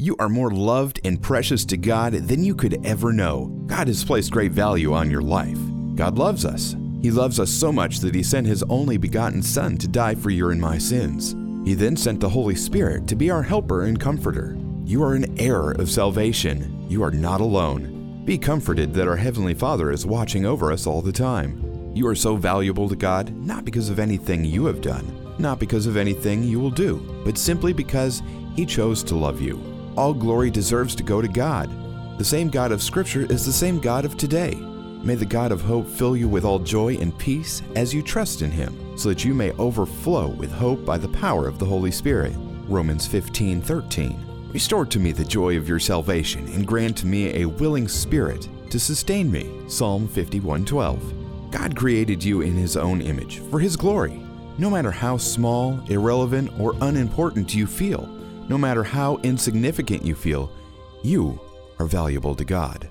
You are more loved and precious to God than you could ever know. God has placed great value on your life. God loves us. He loves us so much that He sent His only begotten Son to die for your and my sins. He then sent the Holy Spirit to be our helper and comforter. You are an heir of salvation. You are not alone. Be comforted that our Heavenly Father is watching over us all the time. You are so valuable to God not because of anything you have done, not because of anything you will do, but simply because He chose to love you all glory deserves to go to God. The same God of Scripture is the same God of today. May the God of hope fill you with all joy and peace as you trust in him, so that you may overflow with hope by the power of the Holy Spirit. Romans 15:13. Restore to me the joy of your salvation and grant to me a willing spirit to sustain me. Psalm 51:12. God created you in his own image for his glory. No matter how small, irrelevant, or unimportant you feel, no matter how insignificant you feel, you are valuable to God.